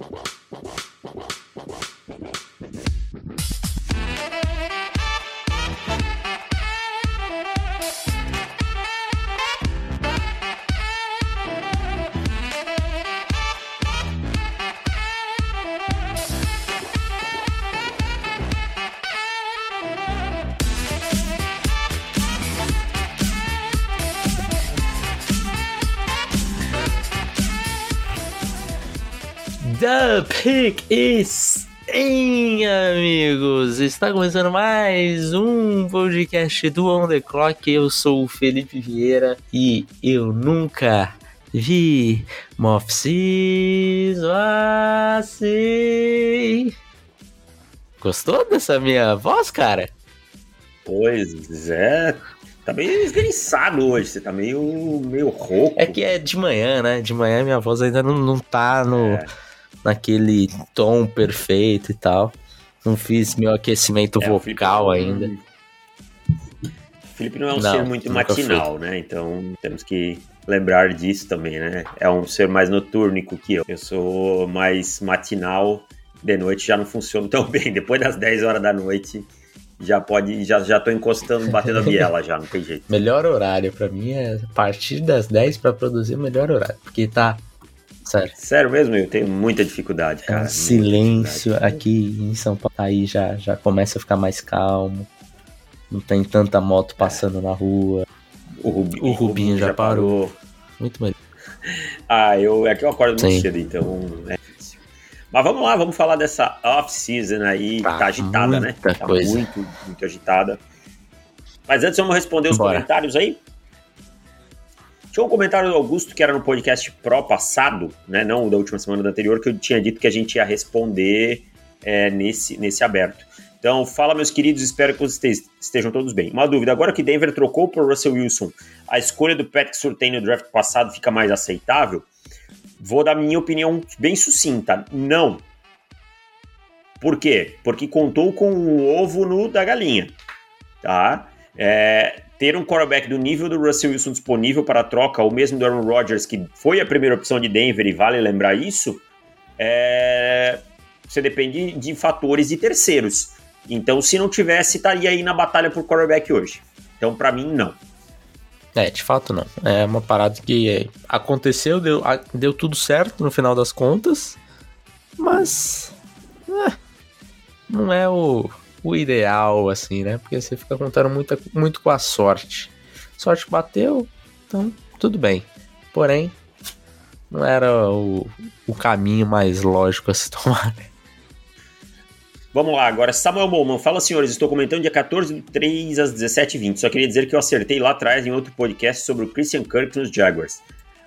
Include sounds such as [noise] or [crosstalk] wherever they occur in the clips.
Wow. The Pick is in, amigos! Está começando mais um podcast do On The Clock. Eu sou o Felipe Vieira e eu nunca vi Mofsis assim. Gostou dessa minha voz, cara? Pois é, Tá meio esganiçado hoje, você tá meio, meio rouco. É que é de manhã, né? De manhã minha voz ainda não, não tá no. É naquele tom perfeito e tal. Não fiz meu aquecimento é, vocal ainda. O Felipe não é um não, ser muito matinal, né? Então temos que lembrar disso também, né? É um ser mais noturnico que eu. Eu sou mais matinal, de noite já não funciona tão [laughs] bem. Depois das 10 horas da noite já pode, já, já tô encostando, batendo a biela já, não tem jeito. [laughs] Melhor horário para mim é a partir das 10 para produzir o melhor horário, porque tá Sério. Sério mesmo, eu tenho muita dificuldade, cara. É um silêncio dificuldade. aqui em São Paulo. Aí já, já começa a ficar mais calmo. Não tem tanta moto passando é. na rua. O, Rubi, o Rubinho, Rubinho já, já parou. parou. Muito melhor. [laughs] Ah, eu, é que eu acordo muito cedo, então é difícil. Mas vamos lá, vamos falar dessa off-season aí, tá, tá agitada, né? Tá coisa. muito, muito agitada. Mas antes vamos responder os Bora. comentários aí. Tinha um comentário do Augusto que era no podcast Pro passado, né? Não da última semana da anterior, que eu tinha dito que a gente ia responder é, nesse, nesse aberto. Então, fala, meus queridos, espero que vocês estejam todos bem. Uma dúvida: agora que Denver trocou por Russell Wilson, a escolha do Patrick Surtain no draft passado fica mais aceitável? Vou dar minha opinião bem sucinta: não. Por quê? Porque contou com o ovo no da galinha. Tá? É, ter um quarterback do nível do Russell Wilson disponível para troca, ou mesmo do Aaron Rodgers, que foi a primeira opção de Denver, e vale lembrar isso, é... você depende de fatores de terceiros. Então, se não tivesse, estaria aí na batalha por quarterback hoje. Então, para mim, não. É, de fato não. É uma parada que aconteceu, deu, deu tudo certo no final das contas, mas. É, não é o, o ideal, assim, né? Porque você fica contando muito, muito com a sorte. Sorte bateu, então tudo bem. Porém, não era o, o caminho mais lógico a se [laughs] tomar. Vamos lá, agora Samuel Bowman. Fala, senhores, estou comentando dia 14 de 3 às 17h20. Só queria dizer que eu acertei lá atrás em outro podcast sobre o Christian Kirk nos Jaguars.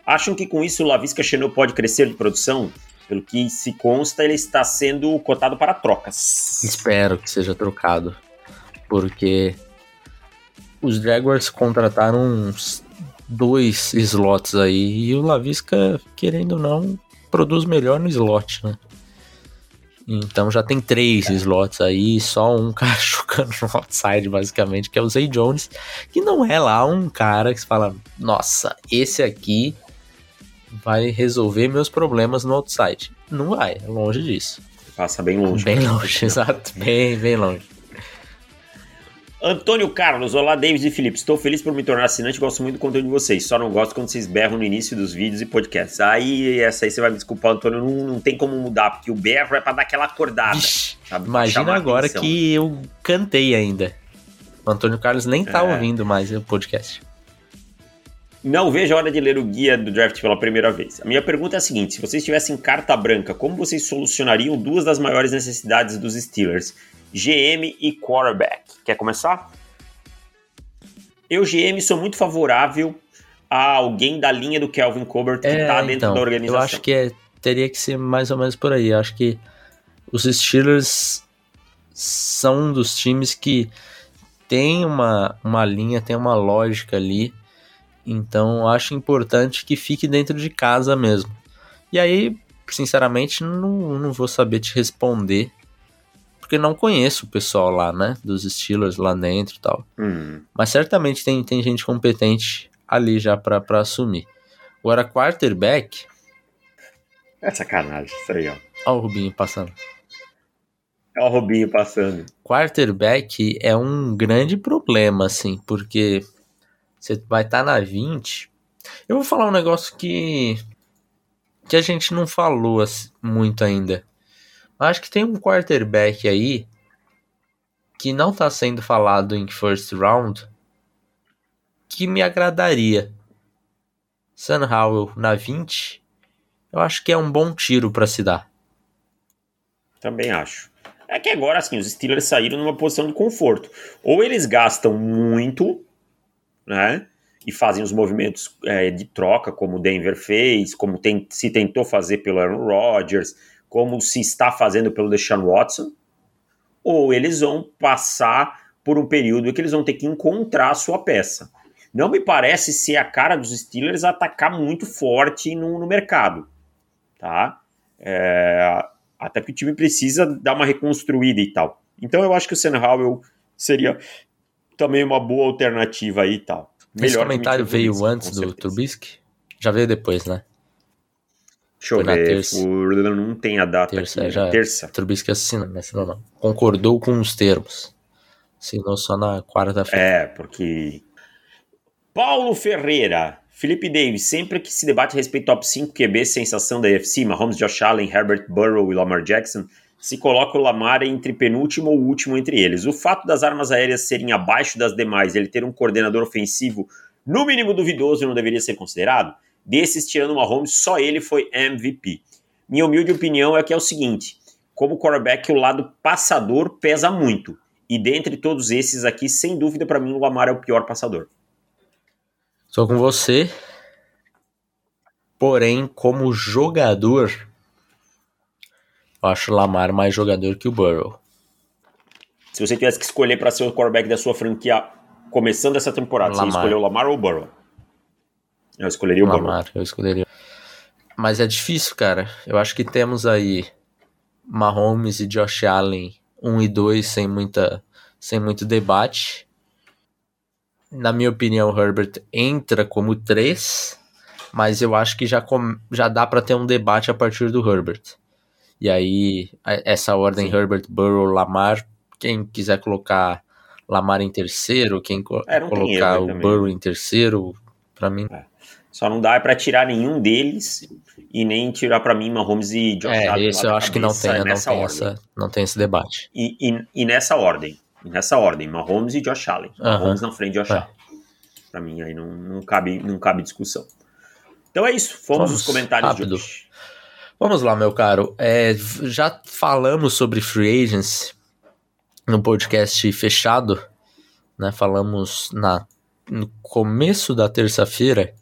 Acham que com isso o Lavisca Chenot pode crescer de produção? Pelo que se consta, ele está sendo cotado para trocas. Espero que seja trocado. Porque os Jaguars contrataram uns dois slots aí e o Lavisca, querendo ou não, produz melhor no slot, né? Então já tem três é. slots aí, só um [laughs] cara chocando no outside, basicamente, que é o Zay Jones, que não é lá um cara que se fala, nossa, esse aqui vai resolver meus problemas no outside. Não vai, é longe disso. Passa bem longe. Bem longe, [laughs] exato. Bem, bem longe. Antônio Carlos, olá David e Felipe. Estou feliz por me tornar assinante, gosto muito do conteúdo de vocês. Só não gosto quando vocês berram no início dos vídeos e podcasts. Aí, essa aí você vai me desculpar, Antônio, não, não tem como mudar, porque o berro é para dar aquela acordada. Ixi, imagina agora que eu cantei ainda. O Antônio Carlos nem tá é. ouvindo mais o podcast. Não vejo a hora de ler o guia do draft pela primeira vez. A minha pergunta é a seguinte: se vocês tivessem carta branca, como vocês solucionariam duas das maiores necessidades dos Steelers? GM e quarterback. Quer começar? Eu, GM, sou muito favorável a alguém da linha do Kelvin Colbert que está é, dentro então, da organização. Eu acho que é, teria que ser mais ou menos por aí. Eu acho que os Steelers são um dos times que tem uma, uma linha, tem uma lógica ali então acho importante que fique dentro de casa mesmo. E aí, sinceramente, não, não vou saber te responder. Porque não conheço o pessoal lá, né? Dos Steelers lá dentro e tal. Hum. Mas certamente tem, tem gente competente ali já pra, pra assumir. Agora, quarterback. É sacanagem, isso aí, ó. Olha o Rubinho passando. Olha o Rubinho passando. Quarterback é um grande problema, assim, porque você vai estar tá na 20. Eu vou falar um negócio que que a gente não falou muito ainda. Acho que tem um quarterback aí que não está sendo falado em first round que me agradaria. Sam Howell na 20, eu acho que é um bom tiro para se dar. Também acho. É que agora, assim, os Steelers saíram numa posição de conforto. Ou eles gastam muito, né? E fazem os movimentos é, de troca, como o Denver fez, como tem, se tentou fazer pelo Aaron Rodgers, como se está fazendo pelo Deshaun Watson. Ou eles vão passar por um período em que eles vão ter que encontrar a sua peça. Não me parece ser a cara dos Steelers atacar muito forte no, no mercado, tá? É, até porque o time precisa dar uma reconstruída e tal. Então eu acho que o Sam Howell seria também uma boa alternativa aí e tal. Melhor Esse comentário veio antes do Trubisky? Já veio depois, né? Deixa eu ver, terça. não tem a data terça, aqui, já, terça. Trubisky assinou, né? assinou não. Concordou com os termos. Assinou só na quarta-feira. É, porque... Paulo Ferreira, Felipe Davis, sempre que se debate a respeito top 5 QB, sensação da UFC, Mahomes, Josh Allen, Herbert Burrow e Lamar Jackson, se coloca o Lamar entre penúltimo ou último entre eles. O fato das armas aéreas serem abaixo das demais, ele ter um coordenador ofensivo no mínimo duvidoso não deveria ser considerado? Desses, tirando o Mahomes, só ele foi MVP. Minha humilde opinião é que é o seguinte, como quarterback, o lado passador pesa muito. E dentre todos esses aqui, sem dúvida, para mim, o Lamar é o pior passador. Estou com você. Porém, como jogador, eu acho o Lamar mais jogador que o Burrow. Se você tivesse que escolher para ser o quarterback da sua franquia começando essa temporada, Lamar. você escolheu o Lamar ou o Burrow? Eu escolheria o Lamar, Burrow. eu escolheria. Mas é difícil, cara. Eu acho que temos aí Mahomes e Josh Allen 1 um e 2 sem muita sem muito debate na minha opinião, o Herbert entra como 3, mas eu acho que já, com, já dá para ter um debate a partir do Herbert. E aí, essa ordem Sim. Herbert, Burrow, Lamar, quem quiser colocar Lamar em terceiro, quem é, colocar o também. Burrow em terceiro, para mim. É. Só não dá para tirar nenhum deles e nem tirar para mim Mahomes e Josh é, Allen. Isso eu acho que não tem, não tem, essa, não tem esse debate. E, e, e nessa ordem, nessa ordem, Mahomes e Josh Allen. Mahomes na frente de Josh é. Allen. Pra mim aí não, não, cabe, não cabe discussão. Então é isso, fomos Vamos os comentários rápido. de hoje. Vamos lá, meu caro. É, já falamos sobre free agency no podcast fechado, né? Falamos na, no começo da terça-feira,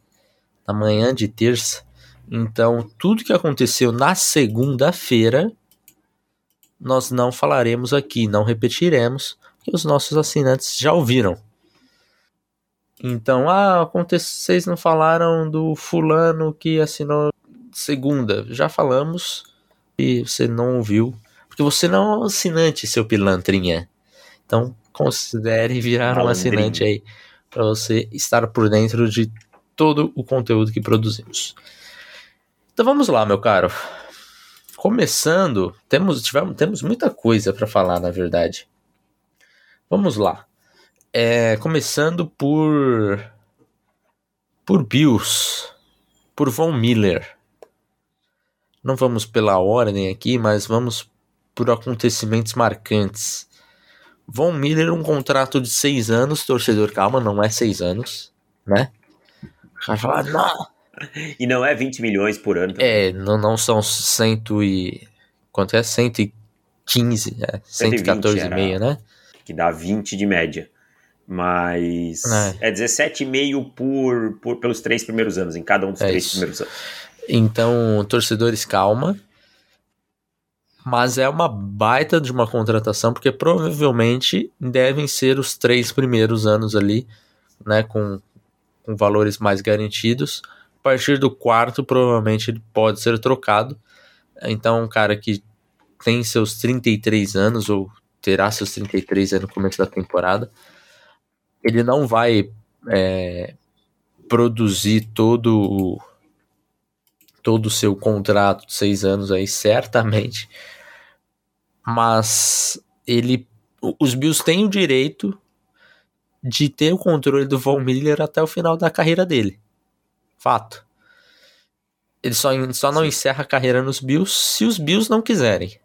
na manhã de terça. Então, tudo que aconteceu na segunda-feira, nós não falaremos aqui, não repetiremos, que os nossos assinantes já ouviram. Então, ah, vocês não falaram do fulano que assinou segunda. Já falamos e você não ouviu. Porque você não é um assinante, seu pilantrinha. Então, considere virar um assinante aí. para você estar por dentro de todo o conteúdo que produzimos. Então vamos lá, meu caro. Começando, temos, tivemos, temos muita coisa para falar, na verdade. Vamos lá. É, começando por. Por Bills. Por Von Miller. Não vamos pela ordem aqui, mas vamos por acontecimentos marcantes. Von Miller, um contrato de seis anos, torcedor, calma, não é seis anos, né? Vai falar, não. E não é 20 milhões por ano. Também. É, não, não são cento e. Quanto é? 115, é, 114,5, né? Que dá 20 de média. Mas é, é 17,5 por, por, pelos três primeiros anos, em cada um dos é três isso. primeiros anos. Então, torcedores, calma. Mas é uma baita de uma contratação, porque provavelmente devem ser os três primeiros anos ali, né? Com, com valores mais garantidos. A partir do quarto, provavelmente ele pode ser trocado. Então, um cara que tem seus 33 anos, ou terá seus 33 anos no começo da temporada, ele não vai é, produzir todo o, todo o seu contrato de seis anos aí, certamente. Mas ele. Os Bills têm o direito de ter o controle do Von Miller até o final da carreira dele. Fato. Ele só, só não Sim. encerra a carreira nos Bills se os Bills não quiserem.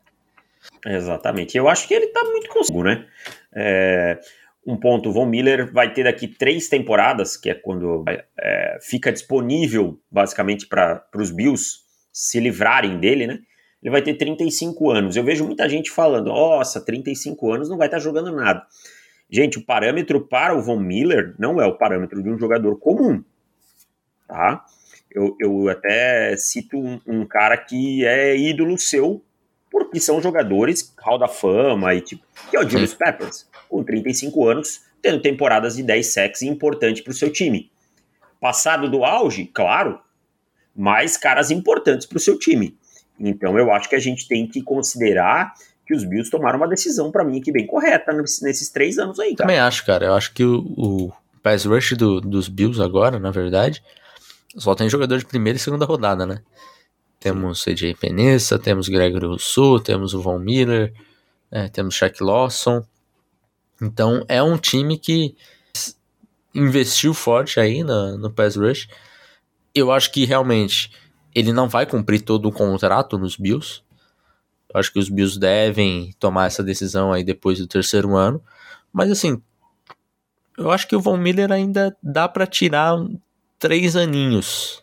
Exatamente. Eu acho que ele tá muito consigo, né? É, um ponto, o Von Miller vai ter daqui três temporadas, que é quando é, fica disponível basicamente para os Bills se livrarem dele, né? Ele vai ter 35 anos. Eu vejo muita gente falando: nossa, 35 anos não vai estar tá jogando nada. Gente, o parâmetro para o Von Miller não é o parâmetro de um jogador comum, tá? Eu, eu até cito um, um cara que é ídolo seu, porque são jogadores Hall da Fama e tipo, que é o Julius Peppers, com 35 anos, tendo temporadas de 10 sacks importante para o seu time. Passado do auge, claro, mas caras importantes para o seu time. Então eu acho que a gente tem que considerar que os Bills tomaram uma decisão para mim aqui bem correta nesses três anos aí, cara. Também acho, cara. Eu acho que o, o pass rush do, dos Bills agora, na verdade, só tem jogador de primeira e segunda rodada, né? Temos CJ Penessa, temos Gregory Rousseau, temos o Von Miller, é, temos Shaq Lawson. Então é um time que investiu forte aí no, pass rush. Eu acho que realmente ele não vai cumprir todo o contrato nos Bills. Eu acho que os Bills devem tomar essa decisão aí depois do terceiro ano. Mas assim, eu acho que o Von Miller ainda dá para tirar três aninhos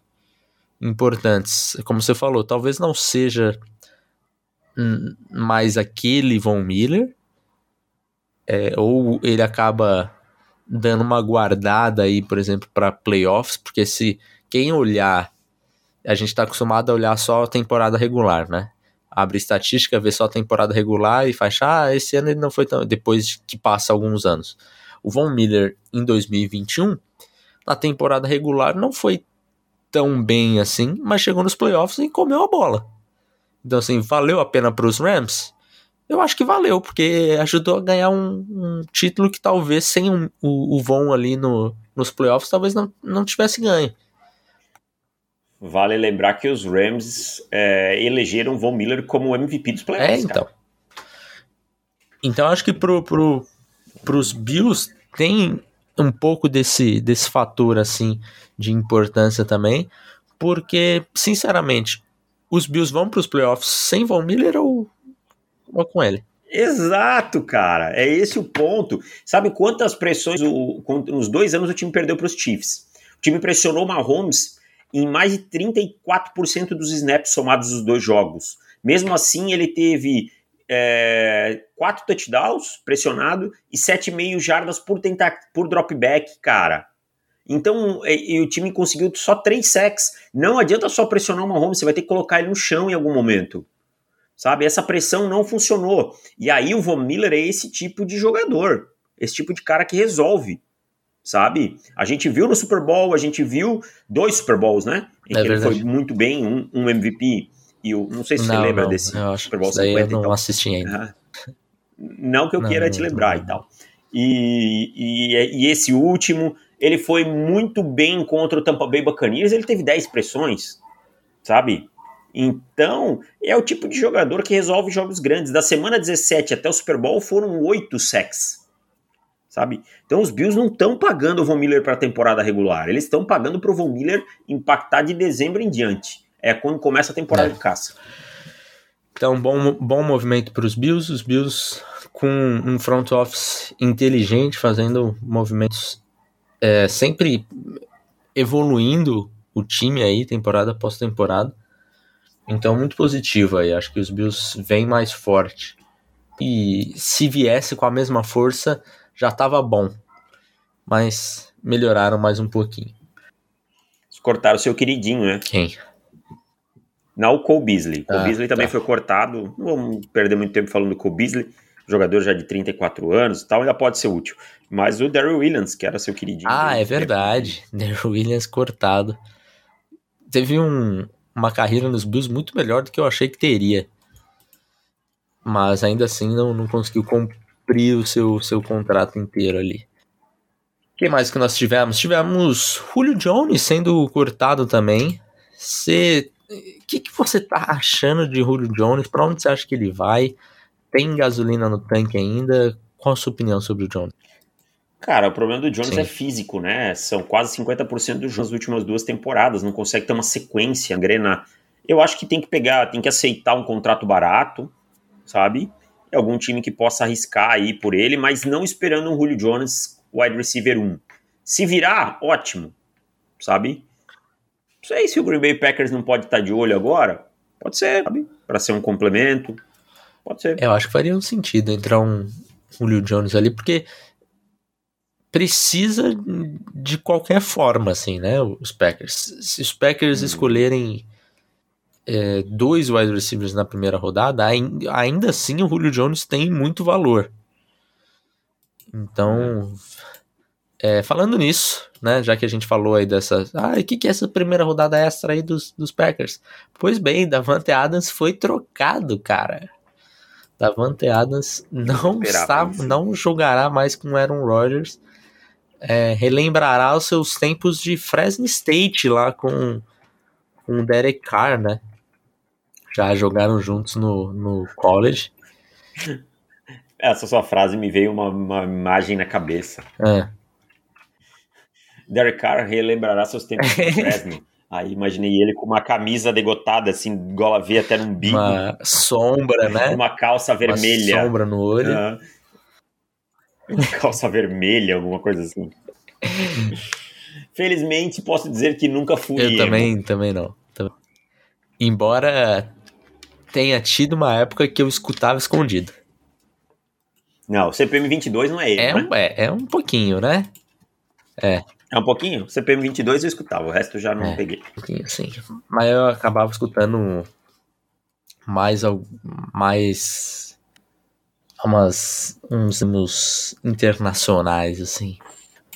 importantes. Como você falou, talvez não seja mais aquele Von Miller, é, ou ele acaba dando uma guardada aí, por exemplo, para playoffs, porque se quem olhar, a gente está acostumado a olhar só a temporada regular, né? abre estatística, vê só a temporada regular e faz, ah, esse ano ele não foi tão. Depois que passa alguns anos. O Von Miller em 2021, na temporada regular, não foi tão bem assim, mas chegou nos playoffs e comeu a bola. Então, assim, valeu a pena para os Rams? Eu acho que valeu, porque ajudou a ganhar um, um título que talvez sem um, o, o Von ali no, nos playoffs, talvez não, não tivesse ganho. Vale lembrar que os Rams é, elegeram Von Miller como MVP dos playoffs. É, então. Cara. Então acho que pro, pro, pros Bills tem um pouco desse, desse fator assim de importância também, porque sinceramente os Bills vão para os playoffs sem Von Miller ou, ou com ele? Exato, cara. É esse o ponto. Sabe quantas pressões o, nos dois anos o time perdeu para os Chiefs? O time pressionou Mahomes em mais de 34% dos snaps somados dos dois jogos. Mesmo assim, ele teve é, quatro touchdowns pressionado e 7,5 jardas por, tentar, por dropback, cara. Então, e, e, o time conseguiu só três sacks. Não adianta só pressionar o Mahomes, você vai ter que colocar ele no chão em algum momento. Sabe? Essa pressão não funcionou. E aí o Von Miller é esse tipo de jogador. Esse tipo de cara que resolve sabe? A gente viu no Super Bowl, a gente viu dois Super Bowls, né? Em é que verdade. ele foi muito bem, um, um MVP e o não sei se não, você lembra não, desse Super Bowl 50 eu não então. assisti ainda. Não que eu não, queira te lembrar e tal. E, e, e, esse último, ele foi muito bem contra o Tampa Bay Buccaneers, ele teve 10 pressões, sabe? Então, é o tipo de jogador que resolve jogos grandes. Da semana 17 até o Super Bowl foram 8 sacks sabe? Então os Bills não estão pagando o Von Miller para a temporada regular, eles estão pagando para o Von Miller impactar de dezembro em diante. É quando começa a temporada é. de caça. Então, bom, bom movimento para os Bills, os Bills com um front office inteligente, fazendo movimentos é, sempre evoluindo o time aí, temporada após temporada. Então, muito positivo aí. Acho que os Bills vêm mais forte. E se viesse com a mesma força, já estava bom, mas melhoraram mais um pouquinho. Cortaram o seu queridinho, né? Quem? Não, o Cole Beasley. O Cole ah, Beasley também tá. foi cortado. Não vamos perder muito tempo falando do Cole Beasley. Jogador já de 34 anos e tal, ainda pode ser útil. Mas o Daryl Williams, que era seu queridinho. Ah, é verdade. Daryl Williams cortado. Teve um, uma carreira nos Bills muito melhor do que eu achei que teria. Mas ainda assim não, não conseguiu cumprir o seu, seu contrato inteiro ali. O que mais que nós tivemos? Tivemos Julio Jones sendo cortado também. Você o que, que você tá achando de Julio Jones? Para onde você acha que ele vai? Tem gasolina no tanque ainda? Qual a sua opinião sobre o Jones? Cara, o problema do Jones Sim. é físico, né? São quase 50% dos nas últimas duas temporadas, não consegue ter uma sequência, engrenar. Eu acho que tem que pegar, tem que aceitar um contrato barato, sabe? Algum time que possa arriscar aí por ele, mas não esperando um Julio Jones wide receiver 1. Se virar, ótimo, sabe? Não sei se o Green Bay Packers não pode estar de olho agora. Pode ser, sabe? Para ser um complemento. Pode ser. Eu acho que faria um sentido entrar um Julio Jones ali, porque precisa de qualquer forma, assim, né? Os Packers. Se os Packers hum. escolherem é, dois wide receivers na primeira rodada, ainda assim o Julio Jones tem muito valor. Então, é, falando nisso, né, já que a gente falou aí dessa. Ah, o que, que é essa primeira rodada extra aí dos, dos Packers? Pois bem, Davante Adams foi trocado, cara. Davante Adams não, está, não jogará mais com Aaron Rodgers. É, relembrará os seus tempos de Fresno State lá com, com o Derek Carr, né? Já jogaram juntos no, no college. Essa sua frase me veio uma, uma imagem na cabeça. É. Derek Carr relembrará seus tempos de [laughs] Fresno. Aí imaginei ele com uma camisa degotada, assim, gola V até no umbigo. Uma sombra, né? Uma calça vermelha. Uma sombra no olho. Uhum. [laughs] Calça vermelha, alguma coisa assim. Felizmente, posso dizer que nunca fui. Eu emo. também, também não. Embora tenha tido uma época que eu escutava escondido. Não, o CPM 22 não é ele, é, né? um, é, é um pouquinho, né? É. É um pouquinho? CPM 22 eu escutava, o resto eu já não é, peguei. Um pouquinho, sim. Mas eu acabava escutando mais, mais umas, uns, uns internacionais, assim.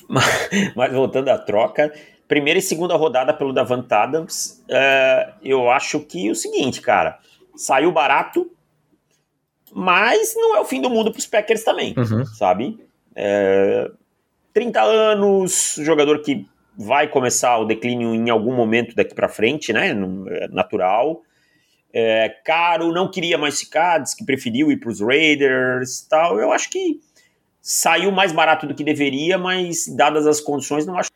Mas, mas, voltando à troca, primeira e segunda rodada pelo Davant Adams, uh, eu acho que é o seguinte, cara, saiu barato, mas não é o fim do mundo para os Packers também, uhum. sabe? É, 30 anos, jogador que vai começar o declínio em algum momento daqui para frente, né? É natural. É, caro, não queria mais ficar, disse que preferiu ir para os Raiders tal. Eu acho que saiu mais barato do que deveria, mas dadas as condições, não acho.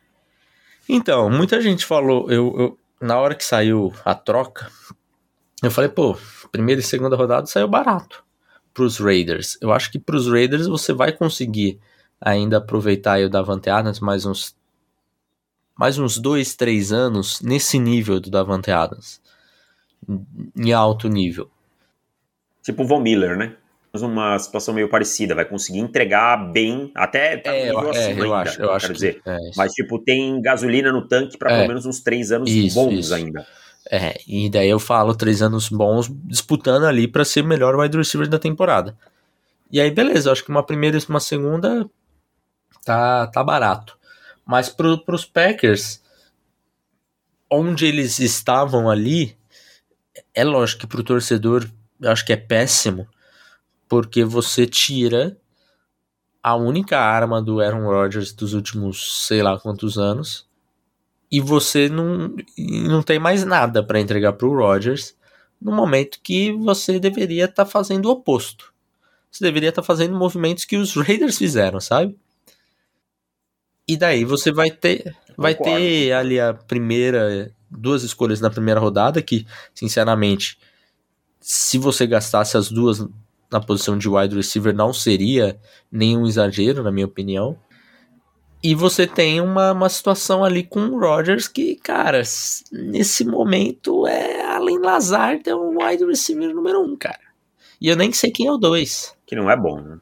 Então, muita gente falou, eu, eu na hora que saiu a troca, eu falei, pô, primeira e segunda rodada saiu barato para os Raiders. Eu acho que para os Raiders você vai conseguir ainda aproveitar o Davante Adams mais uns mais uns dois, três anos nesse nível do Davante Adams, em alto nível. Tipo o Von Miller, né? Uma situação meio parecida, vai conseguir entregar bem, até tá é, eu, é, eu ainda, acho, eu acho dizer. Que, é Mas tipo tem gasolina no tanque para é, pelo menos uns três anos isso, bons isso. ainda. É, e daí eu falo três anos bons disputando ali para ser melhor wide receiver da temporada. E aí, beleza, acho que uma primeira e uma segunda tá, tá barato. Mas pro, pros Packers, onde eles estavam ali, é lógico que pro torcedor eu acho que é péssimo, porque você tira a única arma do Aaron Rodgers dos últimos sei lá quantos anos e você não, não tem mais nada para entregar para o Rodgers no momento que você deveria estar tá fazendo o oposto. Você deveria estar tá fazendo movimentos que os Raiders fizeram, sabe? E daí você vai ter, vai ter ali a primeira, duas escolhas na primeira rodada que, sinceramente, se você gastasse as duas na posição de wide receiver não seria nenhum exagero, na minha opinião. E você tem uma, uma situação ali com o Rodgers que, cara, nesse momento é além Lazard é um wide receiver número um, cara. E eu nem sei quem é o dois. Que não é bom, né?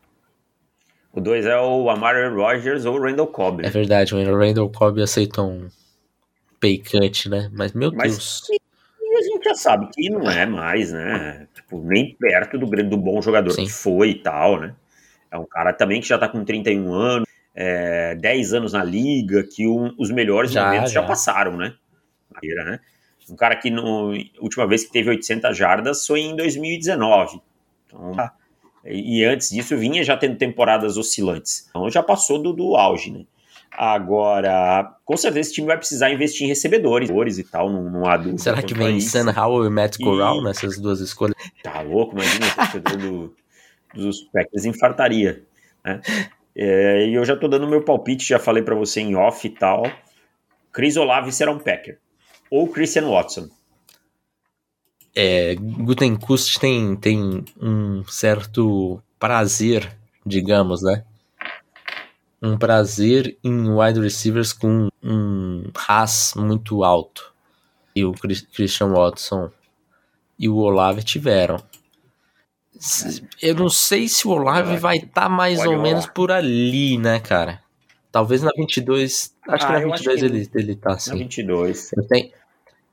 O dois é o Amari Rogers ou o Randall Cobb. É verdade, o Randall Cobb aceitou um pay cut, né? Mas, meu Mas, Deus. E a gente já sabe que não é mais, né? Tipo, nem perto do, do bom jogador Sim. que foi e tal, né? É um cara também que já tá com 31 anos é, 10 anos na liga, que um, os melhores já, momentos já. já passaram, né? né? Um cara que no última vez que teve 800 jardas foi em 2019. Então, ah. e antes disso vinha já tendo temporadas oscilantes. Então já passou do, do auge, né? Agora, com certeza esse time vai precisar investir em recebedores e tal, num, num adulto. Será que vem Sam Howell e Matt Corral e... nessas duas escolhas? Tá louco, imagina o torcedor do, dos Packers infartaria. Né? É, e eu já tô dando meu palpite, já falei para você em off e tal. Chris Olave será um Packer. Ou Christian Watson. É, Gutenkust tem, tem um certo prazer, digamos, né? Um prazer em wide receivers com um RAS muito alto. E o Christian Watson e o Olave tiveram. Eu não sei se o Olave vai estar tá mais ou menos por ali, né, cara? Talvez na 22. Acho ah, que na 22 que ele, ele tá assim. Na 22. Eu tenho,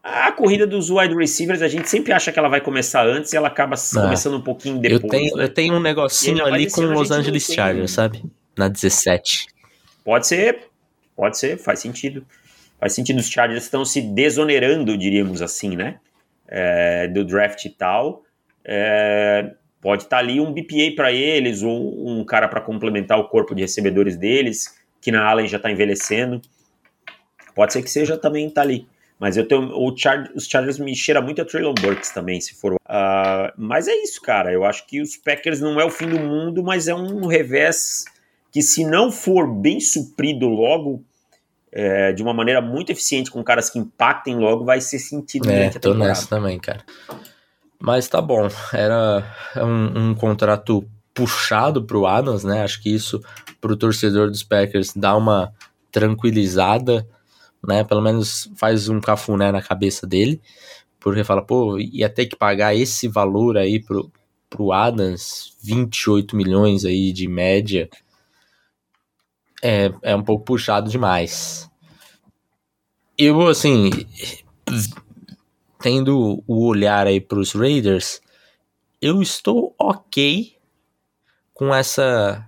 a corrida dos wide receivers, a gente sempre acha que ela vai começar antes e ela acaba é. começando um pouquinho depois. Eu tenho, né? eu tenho um negocinho ali com os Angeles Chargers, sabe? Na 17. Pode ser, pode ser, faz sentido. Faz sentido. Os Chargers estão se desonerando, diríamos assim, né? É, do draft e tal. É, pode estar tá ali um BPA para eles, ou um cara para complementar o corpo de recebedores deles, que na Allen já está envelhecendo. Pode ser que seja também tá ali. Mas eu tenho. Char, os Chargers me cheira muito a Traylon Burks também, se for. Uh, mas é isso, cara. Eu acho que os Packers não é o fim do mundo, mas é um revés que, se não for bem suprido logo, é, de uma maneira muito eficiente, com caras que impactem logo, vai ser sentido. É, tô nessa também, cara. Mas tá bom. Era um, um contrato puxado pro Adams, né? Acho que isso pro torcedor dos Packers dá uma tranquilizada né? Pelo menos faz um cafuné na cabeça dele, porque fala, pô, ia ter que pagar esse valor aí pro, pro Adams, 28 milhões aí de média, é, é um pouco puxado demais. Eu, assim, tendo o olhar aí pros Raiders, eu estou ok com essa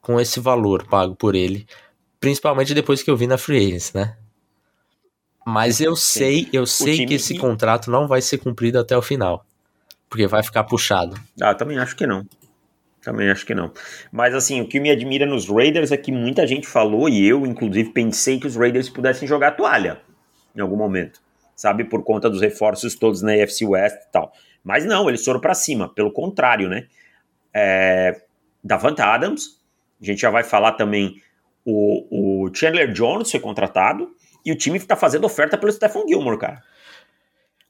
com esse valor pago por ele, principalmente depois que eu vi na Free Agents, né? Mas eu sei, eu sei que esse que... contrato não vai ser cumprido até o final. Porque vai ficar puxado. Ah, também acho que não. Também acho que não. Mas assim, o que me admira nos Raiders é que muita gente falou, e eu, inclusive, pensei que os Raiders pudessem jogar toalha em algum momento. Sabe, por conta dos reforços todos na AFC West e tal. Mas não, eles foram para cima, pelo contrário, né? É, Davante Adams, a gente já vai falar também. O, o Chandler Jones foi contratado, e o time tá fazendo oferta pelo Stephen Gilmore, cara.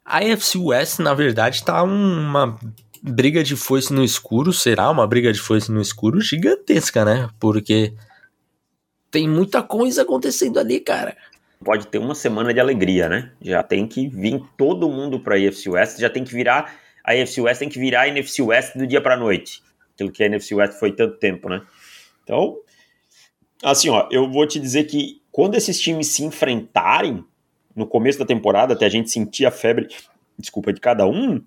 A AFC West, na verdade, tá uma briga de foice no escuro, será uma briga de foice no escuro gigantesca, né? Porque tem muita coisa acontecendo ali, cara. Pode ter uma semana de alegria, né? Já tem que vir todo mundo pra AFC West, já tem que virar. A AFC West tem que virar a NFC West do dia pra noite. Aquilo que a NFC West foi tanto tempo, né? Então, assim, ó, eu vou te dizer que quando esses times se enfrentarem no começo da temporada, até a gente sentir a febre, desculpa, de cada um,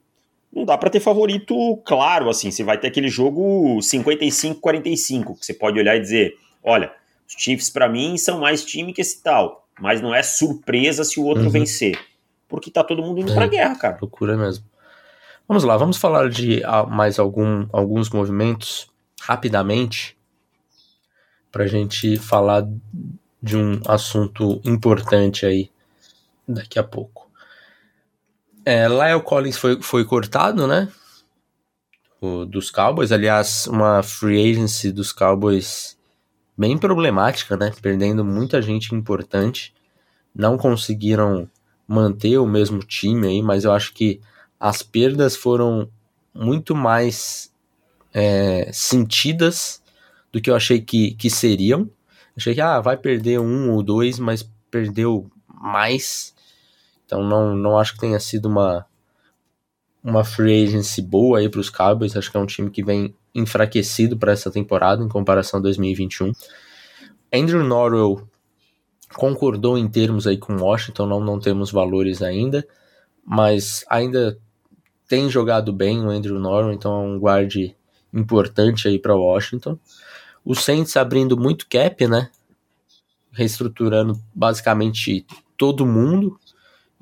não dá para ter favorito claro, assim, você vai ter aquele jogo 55-45, que você pode olhar e dizer, olha, os Chiefs para mim são mais time que esse tal, mas não é surpresa se o outro uhum. vencer, porque tá todo mundo indo é, pra guerra, cara. Loucura mesmo. Vamos lá, vamos falar de ah, mais algum, alguns movimentos rapidamente pra gente falar de um assunto importante aí daqui a pouco. É, Lyle Collins foi, foi cortado, né? O, dos Cowboys. Aliás, uma free agency dos Cowboys bem problemática, né? Perdendo muita gente importante. Não conseguiram manter o mesmo time aí, mas eu acho que as perdas foram muito mais é, sentidas do que eu achei que, que seriam. Achei que ah, vai perder um ou dois, mas perdeu mais. Então não, não acho que tenha sido uma uma free agency boa aí para os Cowboys. Acho que é um time que vem enfraquecido para essa temporada em comparação a 2021. Andrew Norwell concordou em termos aí com Washington, não, não temos valores ainda, mas ainda tem jogado bem o Andrew Norwell, então é um guarde importante aí para Washington. O Saints abrindo muito cap, né? Reestruturando basicamente todo mundo.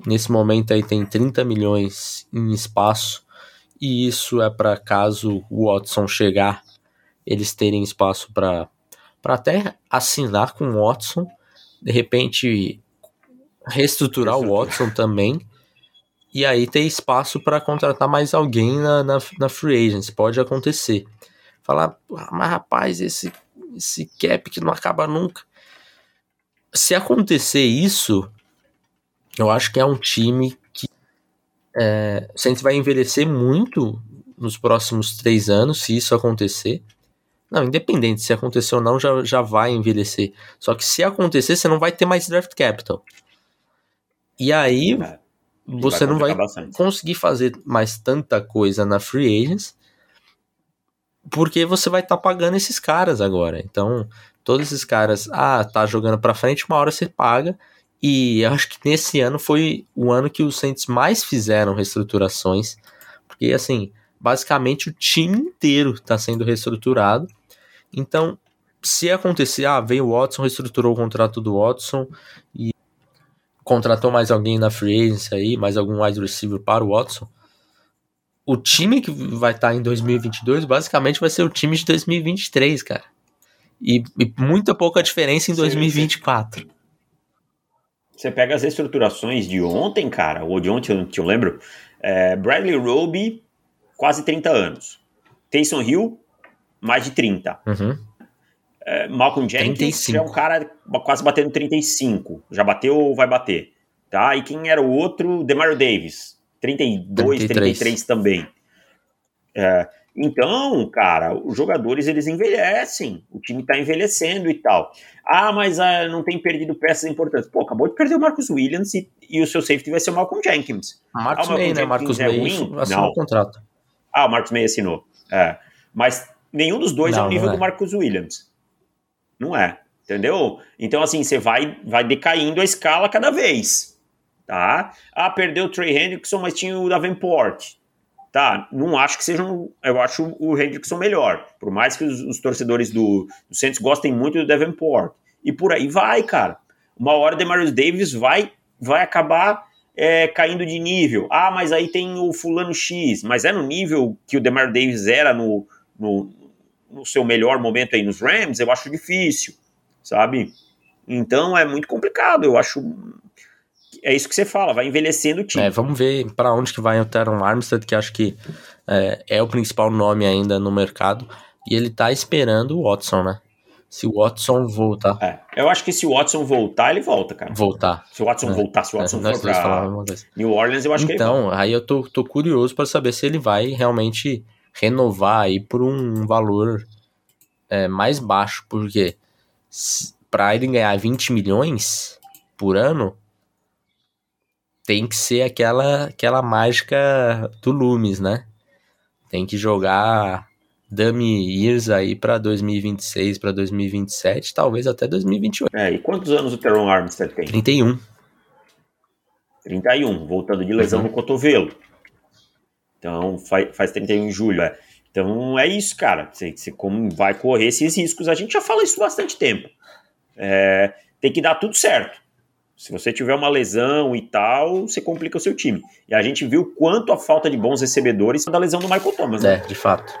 Nesse momento aí tem 30 milhões em espaço. E isso é para caso o Watson chegar, eles terem espaço para até assinar com o Watson de repente reestruturar o Watson também e aí ter espaço para contratar mais alguém na, na, na free agency. Pode acontecer. Falar, mas rapaz, esse, esse cap que não acaba nunca. Se acontecer isso, eu acho que é um time que é, a gente vai envelhecer muito nos próximos três anos, se isso acontecer. Não, independente se acontecer ou não, já, já vai envelhecer. Só que se acontecer, você não vai ter mais draft capital. E aí, é você vai não vai bastante. conseguir fazer mais tanta coisa na free agents porque você vai estar tá pagando esses caras agora. Então, todos esses caras, ah, tá jogando para frente, uma hora você paga. E eu acho que nesse ano foi o ano que os Saints mais fizeram reestruturações, porque assim, basicamente o time inteiro está sendo reestruturado. Então, se acontecer, ah, veio o Watson, reestruturou o contrato do Watson e contratou mais alguém na free agency aí, mais algum wide receiver para o Watson, o time que vai estar tá em 2022 basicamente vai ser o time de 2023, cara. E, e muita pouca diferença em 2024. Você pega as estruturações de ontem, cara, ou de ontem, eu lembro, é, Bradley Roby, quase 30 anos. Taysom Hill, mais de 30. Uhum. É, Malcolm Jenkins 35. é um cara quase batendo 35. Já bateu ou vai bater? Tá? E quem era o outro? Demario Davis. 32, 33, 33 também. É, então, cara, os jogadores eles envelhecem, o time tá envelhecendo e tal. Ah, mas ah, não tem perdido peças importantes. Pô, acabou de perder o Marcus Williams e, e o seu safety vai ser o Malcolm Jenkins. Marcus ah, May, né? Marcus é May assinou o contrato. Ah, o Marcus May assinou. É. Mas nenhum dos dois não, é o nível é. do Marcus Williams. Não é, entendeu? Então, assim, você vai, vai decaindo a escala cada vez, tá? Ah, perdeu o Trey Hendrickson, mas tinha o Davenport, tá? Não acho que seja um, eu acho o Hendrickson melhor, por mais que os, os torcedores do, do Santos gostem muito do Davenport. E por aí vai, cara. Uma hora Demarius Davis vai, vai acabar é, caindo de nível. Ah, mas aí tem o fulano X, mas é no nível que o Demar Davis era no, no, no seu melhor momento aí nos Rams, eu acho difícil, sabe? Então é muito complicado, eu acho. É isso que você fala, vai envelhecendo o time. É, vamos ver para onde que vai o Teron Armstead, que acho que é, é, o principal nome ainda no mercado. E ele tá esperando o Watson, né? Se o Watson voltar. É, eu acho que se o Watson voltar, ele volta, cara. Voltar. Se o Watson é, voltar, se o Watson é, for pra New Orleans, eu acho então, que ele Então, aí eu tô, tô curioso para saber se ele vai realmente renovar aí por um valor é, mais baixo, porque para ele ganhar 20 milhões por ano, tem que ser aquela, aquela mágica do Loomis, né? Tem que jogar dummy years aí para 2026, para 2027, talvez até 2028. É, e quantos anos o Teron Armstead tem? 31. 31, voltando de lesão uhum. no cotovelo. Então faz, faz 31 em julho. É. Então é isso, cara. Você, você como vai correr esses riscos. A gente já fala isso há bastante tempo. É, tem que dar tudo certo. Se você tiver uma lesão e tal, você complica o seu time. E a gente viu quanto a falta de bons recebedores da lesão do Michael Thomas. Né? É, de fato.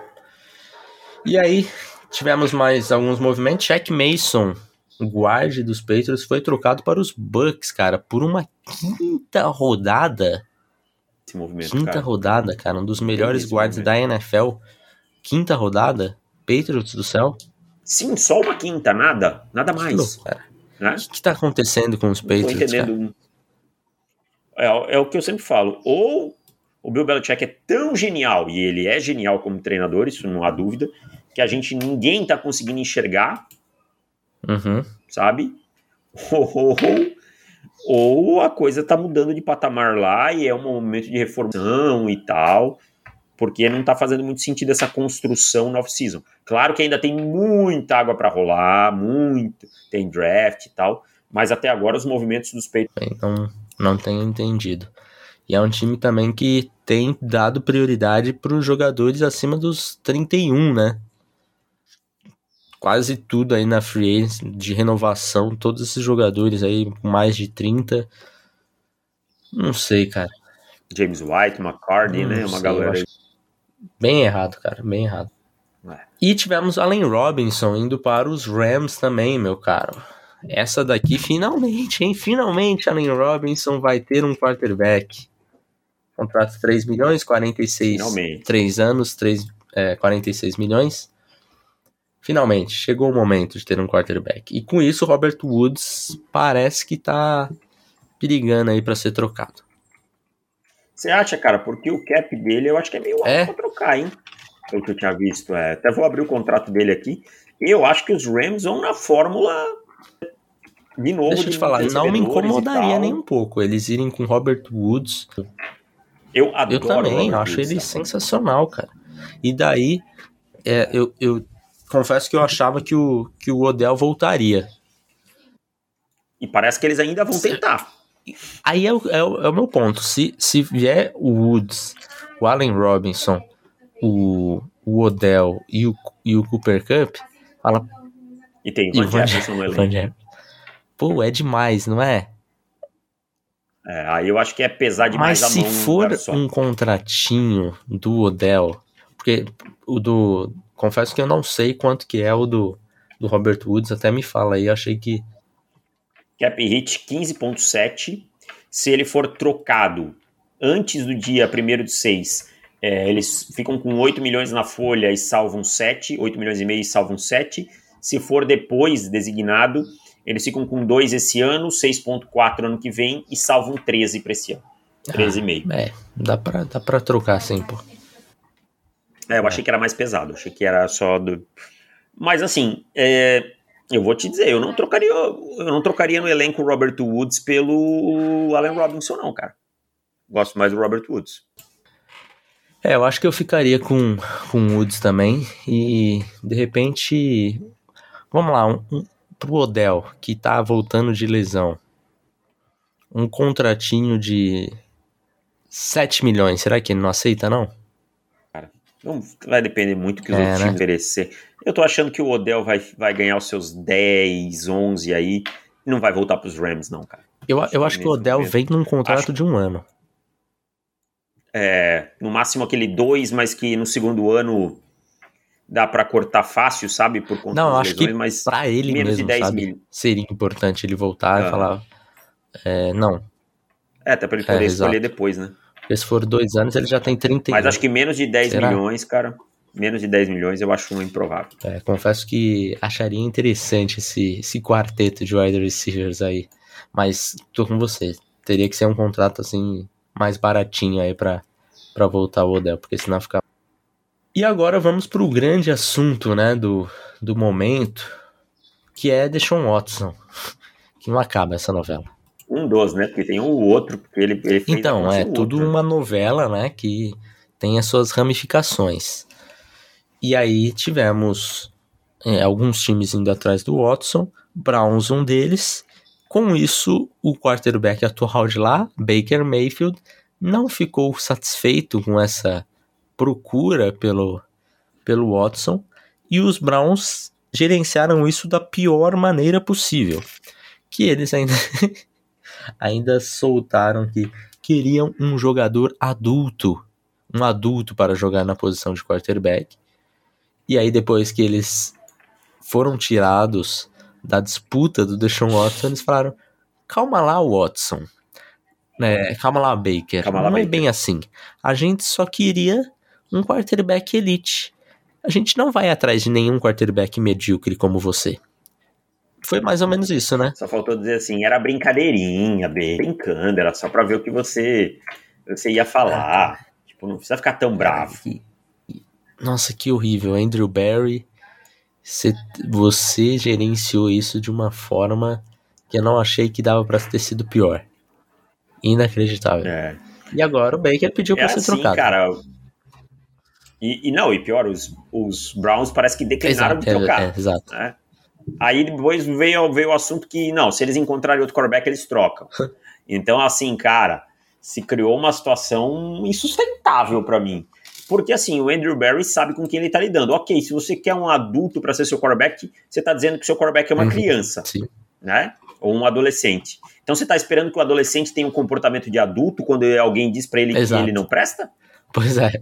E aí, tivemos mais alguns movimentos. Jack Mason, guarde dos Patriots, foi trocado para os Bucks, cara, por uma quinta rodada esse movimento. Quinta cara. rodada, cara, um dos melhores guardas da NFL. Quinta rodada, Patriots do céu. Sim, só uma quinta, nada, nada mais. Né? O que, que tá acontecendo com os Patriots? Não entendendo. É, é o que eu sempre falo. Ou o Bill Belichick é tão genial, e ele é genial como treinador, isso não há dúvida, que a gente ninguém tá conseguindo enxergar, uhum. sabe? [laughs] Ou, ou, a coisa tá mudando de patamar lá e é um momento de reformação e tal, porque não tá fazendo muito sentido essa construção no off-season. Claro que ainda tem muita água para rolar, muito, tem draft e tal, mas até agora os movimentos dos peitos. Então, não tenho entendido. E é um time também que tem dado prioridade para os jogadores acima dos 31, né? quase tudo aí na free de renovação, todos esses jogadores aí com mais de 30. Não sei, cara. James White, McCartney, né? Uma sei, galera. Bem errado, cara, bem errado. É. E tivemos Allen Robinson indo para os Rams também, meu caro. essa daqui finalmente, hein? Finalmente Allen Robinson vai ter um quarterback. Contrato 3 milhões, 46, finalmente. 3 anos, 3, é, 46 milhões. Finalmente, chegou o momento de ter um quarterback. E com isso, o Robert Woods parece que tá perigando aí para ser trocado. Você acha, cara? Porque o cap dele eu acho que é meio alto é? pra trocar, hein? Pelo que eu tinha visto. É. Até vou abrir o contrato dele aqui. Eu acho que os Rams vão na fórmula de novo. Deixa eu te falar, não me incomodaria nem um pouco eles irem com Robert Woods. Eu adoro. Eu também, eu acho ele sensacional, cara. E daí, é, eu, eu confesso que eu achava que o, que o Odell voltaria. E parece que eles ainda vão tentar. Aí é o, é o, é o meu ponto. Se, se vier o Woods, o Allen Robinson, o, o Odell e o, e o Cooper Cup, fala. E tem o Van Jefferson no elenco. Pô, é demais, não é? É, aí eu acho que é pesar demais Mas a mão. Mas se for um contratinho do Odell, porque o do. Confesso que eu não sei quanto que é o do, do Robert Woods, até me fala aí, eu achei que. Cap hit 15,7. Se ele for trocado antes do dia 1 de 6, é, eles ficam com 8 milhões na folha e salvam 7, 8 milhões e meio e salvam 7. Se for depois designado, eles ficam com 2 esse ano, 6,4 ano que vem e salvam 13 para esse ano. 13,5. Ah, é, dá pra, dá pra trocar assim, pô. É, eu achei que era mais pesado, achei que era só do. Mas assim, é, eu vou te dizer, eu não trocaria, eu não trocaria no elenco o Robert Woods pelo Allen Robinson, não, cara. Gosto mais do Robert Woods. É, eu acho que eu ficaria com, com o Woods também. E de repente. Vamos lá, um, pro Odell, que tá voltando de lesão, um contratinho de 7 milhões, será que ele não aceita, não? Cara, não vai depender muito do que os é, outros né? oferecer. Eu tô achando que o Odell vai, vai ganhar os seus 10, 11 aí, e não vai voltar pros Rams, não, cara. Eu, eu acho que o Odell mesmo. vem num contrato acho... de um ano. É, no máximo aquele 2, mas que no segundo ano dá para cortar fácil, sabe? Por conta Não, acho lesões, que mas para ele menos mesmo, de 10 sabe? Mil. Seria importante ele voltar e falar. É, não. É, até para ele poder é, escolher depois, né? Porque se for dois anos, ele já tem 30 Mas acho que menos de 10 Será? milhões, cara. Menos de 10 milhões eu acho um improvável. É, confesso que acharia interessante esse, esse quarteto de wide receivers aí. Mas tô com você. Teria que ser um contrato assim mais baratinho aí para voltar o Odell, porque senão fica e agora vamos para o grande assunto né, do, do momento, que é Deshaun Watson. [laughs] Que não acaba essa novela. Um dos, né? Porque tem o outro, porque ele, ele Então, é tudo uma novela, né? Que tem as suas ramificações. E aí tivemos é, alguns times indo atrás do Watson, Browns um deles. Com isso, o quarterback atual de lá, Baker Mayfield, não ficou satisfeito com essa procura pelo, pelo Watson e os Browns gerenciaram isso da pior maneira possível. Que eles ainda, [laughs] ainda soltaram que queriam um jogador adulto, um adulto para jogar na posição de quarterback. E aí depois que eles foram tirados da disputa do Deshaun Watson, eles falaram: "Calma lá, Watson. É, calma lá, Baker. Calma lá, Não Baker. é bem assim. A gente só queria um quarterback elite. A gente não vai atrás de nenhum quarterback medíocre como você. Foi mais ou menos isso, né? Só faltou dizer assim, era brincadeirinha, brincando, era só pra ver o que você, você ia falar. Tipo, não precisa ficar tão bravo. Nossa, que horrível. Andrew Barry, você, você gerenciou isso de uma forma que eu não achei que dava para ter sido pior. Inacreditável. É. E agora o Baker pediu é pra ser assim, trocado. cara, e, e, não, e pior, os, os Browns parece que declinaram exato, de trocar. É, é, exato. Né? Aí depois veio, veio o assunto que, não, se eles encontrarem outro quarterback, eles trocam. [laughs] então, assim, cara, se criou uma situação insustentável para mim. Porque, assim, o Andrew Barry sabe com quem ele tá lidando. Ok, se você quer um adulto para ser seu quarterback, você tá dizendo que seu quarterback é uma uhum, criança, sim. né? Ou um adolescente. Então você tá esperando que o adolescente tenha um comportamento de adulto quando alguém diz para ele Exato. que ele não presta? Pois é.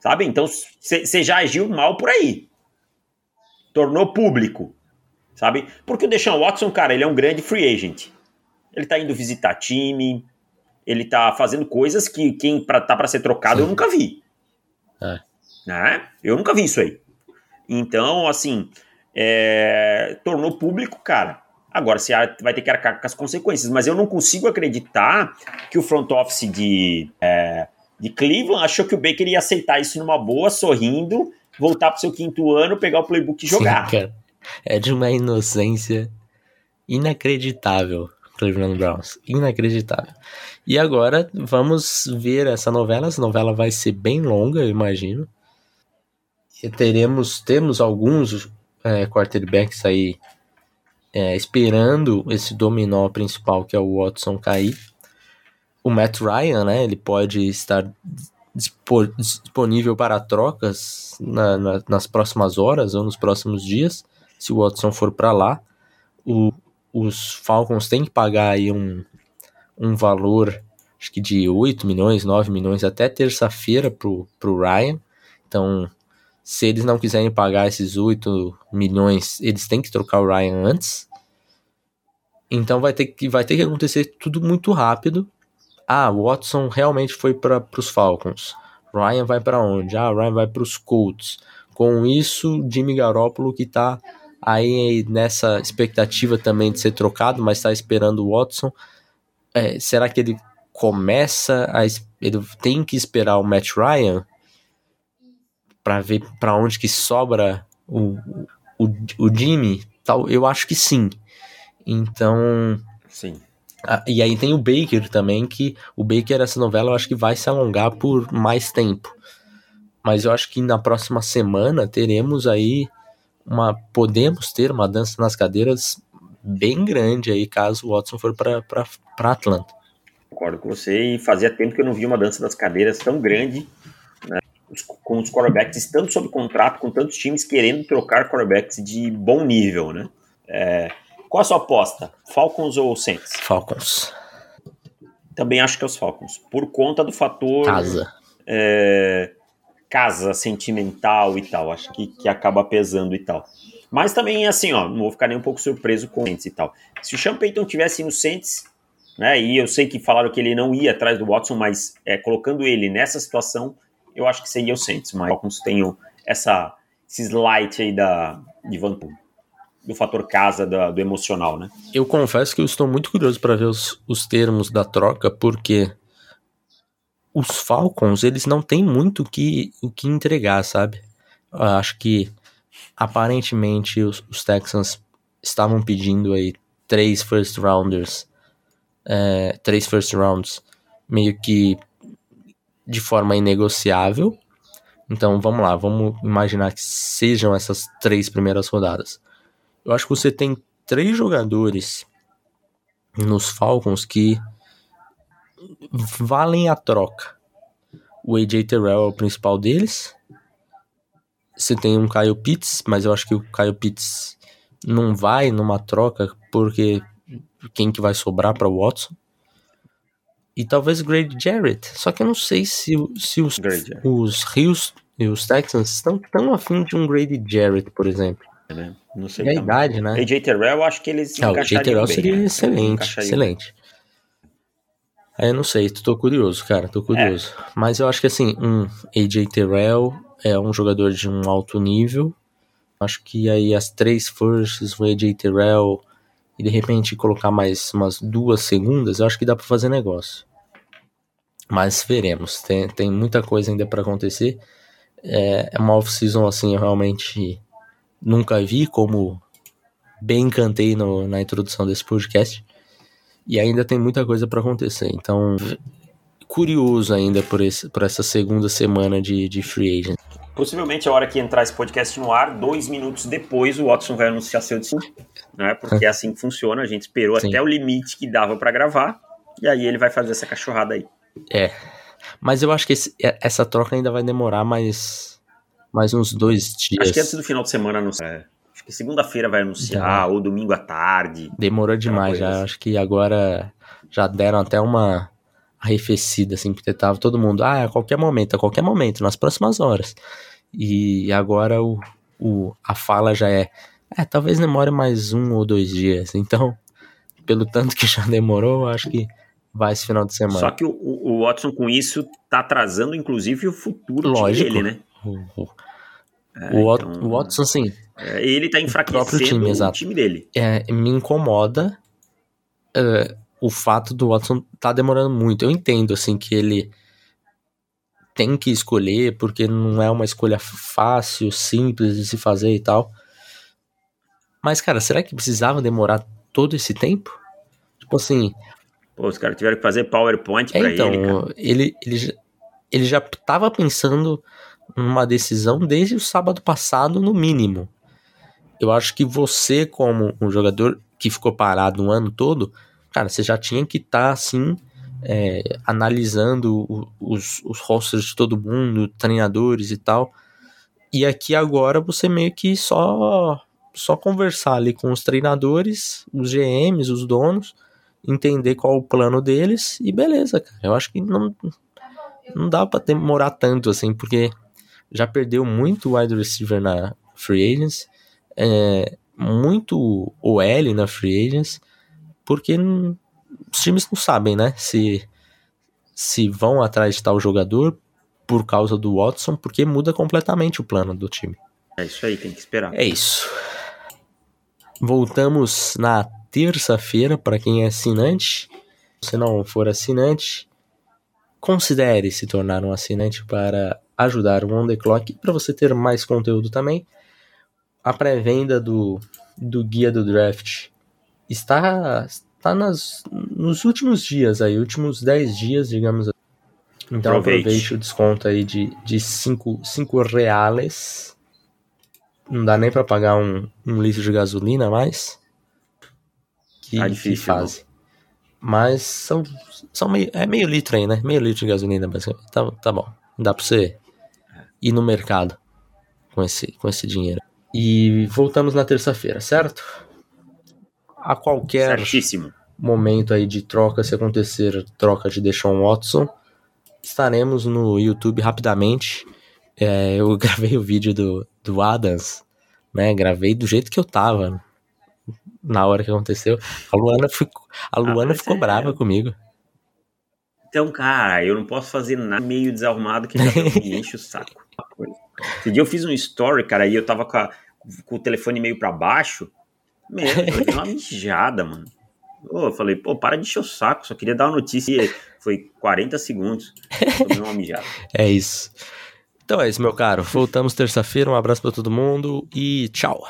Sabe? Então você já agiu mal por aí. Tornou público. sabe? Porque o Deshaun Watson, cara, ele é um grande free agent. Ele tá indo visitar time, ele tá fazendo coisas que quem pra, tá para ser trocado Sim. eu nunca vi. É. Né? Eu nunca vi isso aí. Então, assim, é, tornou público, cara. Agora você vai ter que arcar com as consequências, mas eu não consigo acreditar que o front office de, é, de Cleveland achou que o Baker ia aceitar isso numa boa, sorrindo, voltar pro seu quinto ano, pegar o playbook e jogar. Sim, cara. É de uma inocência inacreditável, Cleveland Browns. Inacreditável. E agora vamos ver essa novela. Essa novela vai ser bem longa, eu imagino. E teremos temos alguns é, quarterbacks aí é, esperando esse dominó principal que é o Watson cair. O Matt Ryan, né? Ele pode estar disponível para trocas na, na, nas próximas horas ou nos próximos dias, se o Watson for para lá. O, os Falcons têm que pagar aí um, um valor, acho que de 8 milhões, 9 milhões até terça-feira pro, pro Ryan. Então, se eles não quiserem pagar esses 8 milhões, eles têm que trocar o Ryan antes. Então vai ter que, vai ter que acontecer tudo muito rápido. Ah, Watson realmente foi para os Falcons. Ryan vai para onde? Ah, Ryan vai para os Colts. Com isso, Jimmy Garoppolo que está aí nessa expectativa também de ser trocado, mas está esperando o Watson. É, será que ele começa a ele tem que esperar o Matt Ryan para ver para onde que sobra o, o, o Jimmy? Tal, eu acho que sim. Então, sim. Ah, e aí tem o Baker também, que o Baker, essa novela, eu acho que vai se alongar por mais tempo. Mas eu acho que na próxima semana teremos aí uma. Podemos ter uma dança nas cadeiras bem grande aí, caso o Watson for para Atlanta. Concordo com você, e fazia tempo que eu não vi uma dança das cadeiras tão grande, né, com os quarterbacks tanto sob contrato, com tantos times querendo trocar quarterbacks de bom nível, né? É, qual a sua aposta? Falcons ou Saints? Falcons. Também acho que é os Falcons. Por conta do fator. Casa. É, casa sentimental e tal. Acho que, que acaba pesando e tal. Mas também, assim, ó, não vou ficar nem um pouco surpreso com o Saints e tal. Se o Sean Payton tivesse no Saints, né, e eu sei que falaram que ele não ia atrás do Watson, mas é, colocando ele nessa situação, eu acho que seria o Saints. Mas Falcons tem essa, esse slight aí da, de Vancouver do fator casa, da, do emocional, né? Eu confesso que eu estou muito curioso para ver os, os termos da troca, porque os Falcons, eles não têm muito o que, que entregar, sabe? Eu acho que aparentemente os, os, Texans estavam pedindo aí três first rounders, é, três first rounds, meio que de forma inegociável. Então vamos lá, vamos imaginar que sejam essas três primeiras rodadas. Eu acho que você tem três jogadores nos Falcons que valem a troca. O AJ Terrell é o principal deles. Você tem um Kyle Pitts, mas eu acho que o Kyle Pitts não vai numa troca porque quem que vai sobrar para Watson? E talvez Grady Jarrett. Só que eu não sei se, se os, os Rios e os Texans estão tão afim de um Grady Jarrett, por exemplo né? Não sei. E a idade, né? AJ Terrell, eu acho que eles ah, o AJ Terrell bem, seria né? excelente, excelente. Aí eu não sei, tô curioso, cara, tô curioso. É. Mas eu acho que assim, um AJ Terrell é um jogador de um alto nível. Acho que aí as três firsts, o AJ Terrell e de repente colocar mais umas duas segundas, eu acho que dá para fazer negócio. Mas veremos, tem, tem muita coisa ainda para acontecer. É, é uma off-season assim, realmente nunca vi, como bem cantei no, na introdução desse podcast. E ainda tem muita coisa para acontecer. Então, curioso ainda por, esse, por essa segunda semana de, de free agent. Possivelmente a hora que entrar esse podcast no ar, dois minutos depois o Watson vai anunciar seu destino, né? Porque é assim que funciona. A gente esperou Sim. até o limite que dava para gravar e aí ele vai fazer essa cachorrada aí. É, mas eu acho que esse, essa troca ainda vai demorar mais mais uns dois dias. Acho que antes do final de semana anunciar. É, acho que segunda-feira vai anunciar, já. ou domingo à tarde. Demorou demais já. Assim. Acho que agora já deram até uma arrefecida, assim, porque tava todo mundo, ah, a qualquer momento, a qualquer momento, nas próximas horas. E agora o, o, a fala já é, É, talvez demore mais um ou dois dias. Então, pelo tanto que [laughs] já demorou, acho que vai esse final de semana. Só que o, o Watson com isso tá atrasando, inclusive, o futuro Lógico. dele, né? O, o, é, o, então, o Watson, sim. É, ele tá enfraquecendo o time, o time dele. É, me incomoda uh, o fato do Watson tá demorando muito. Eu entendo, assim, que ele tem que escolher, porque não é uma escolha fácil, simples de se fazer e tal. Mas, cara, será que precisava demorar todo esse tempo? Tipo assim. Pô, os caras tiveram que fazer PowerPoint é, pra então, ele. Então, ele, ele, ele já tava pensando numa decisão desde o sábado passado, no mínimo. Eu acho que você, como um jogador que ficou parado um ano todo, cara, você já tinha que estar tá, assim. É, analisando os, os rosters de todo mundo, treinadores e tal. E aqui agora você meio que só só conversar ali com os treinadores, os GMs, os donos, entender qual o plano deles e beleza, cara. Eu acho que não, não dá para demorar tanto assim, porque já perdeu muito wide receiver na free agents, é, muito OL na free agents, porque não, os times não sabem, né, se se vão atrás de tal jogador por causa do Watson, porque muda completamente o plano do time. É isso aí, tem que esperar. É isso. Voltamos na terça-feira para quem é assinante. Se não for assinante, considere se tornar um assinante para ajudar o On The Clock para você ter mais conteúdo também. A pré-venda do, do guia do draft está, está nas, nos últimos dias aí, últimos 10 dias, digamos assim. Então aproveite, aproveite o desconto aí de 5 de cinco, cinco reais não dá nem para pagar um, um, litro de gasolina mais. Que, tá difícil, que fase. Mas são, são meio, é meio litro aí, né? Meio litro de gasolina, basicamente. Tá, tá bom. Dá pra você ir no mercado com esse, com esse dinheiro. E voltamos na terça-feira, certo? A qualquer Certíssimo. momento aí de troca, se acontecer troca de Deshaun Watson, estaremos no YouTube rapidamente. É, eu [laughs] gravei o vídeo do, do Adams, né? Gravei do jeito que eu tava na hora que aconteceu. A Luana, ficou, a ah, Luana ah, ficou é... brava comigo. Então, cara, eu não posso fazer nada meio desarrumado que já me enche o saco. [laughs] Esse dia eu fiz um story, cara, e eu tava com, a, com o telefone meio para baixo. Mesmo, eu dei uma mijada, mano. eu falei, pô, para de encher o saco, só queria dar uma notícia. Foi 40 segundos. uma mijada. [laughs] É isso. Então é isso, meu caro. Voltamos terça-feira. Um abraço para todo mundo e tchau.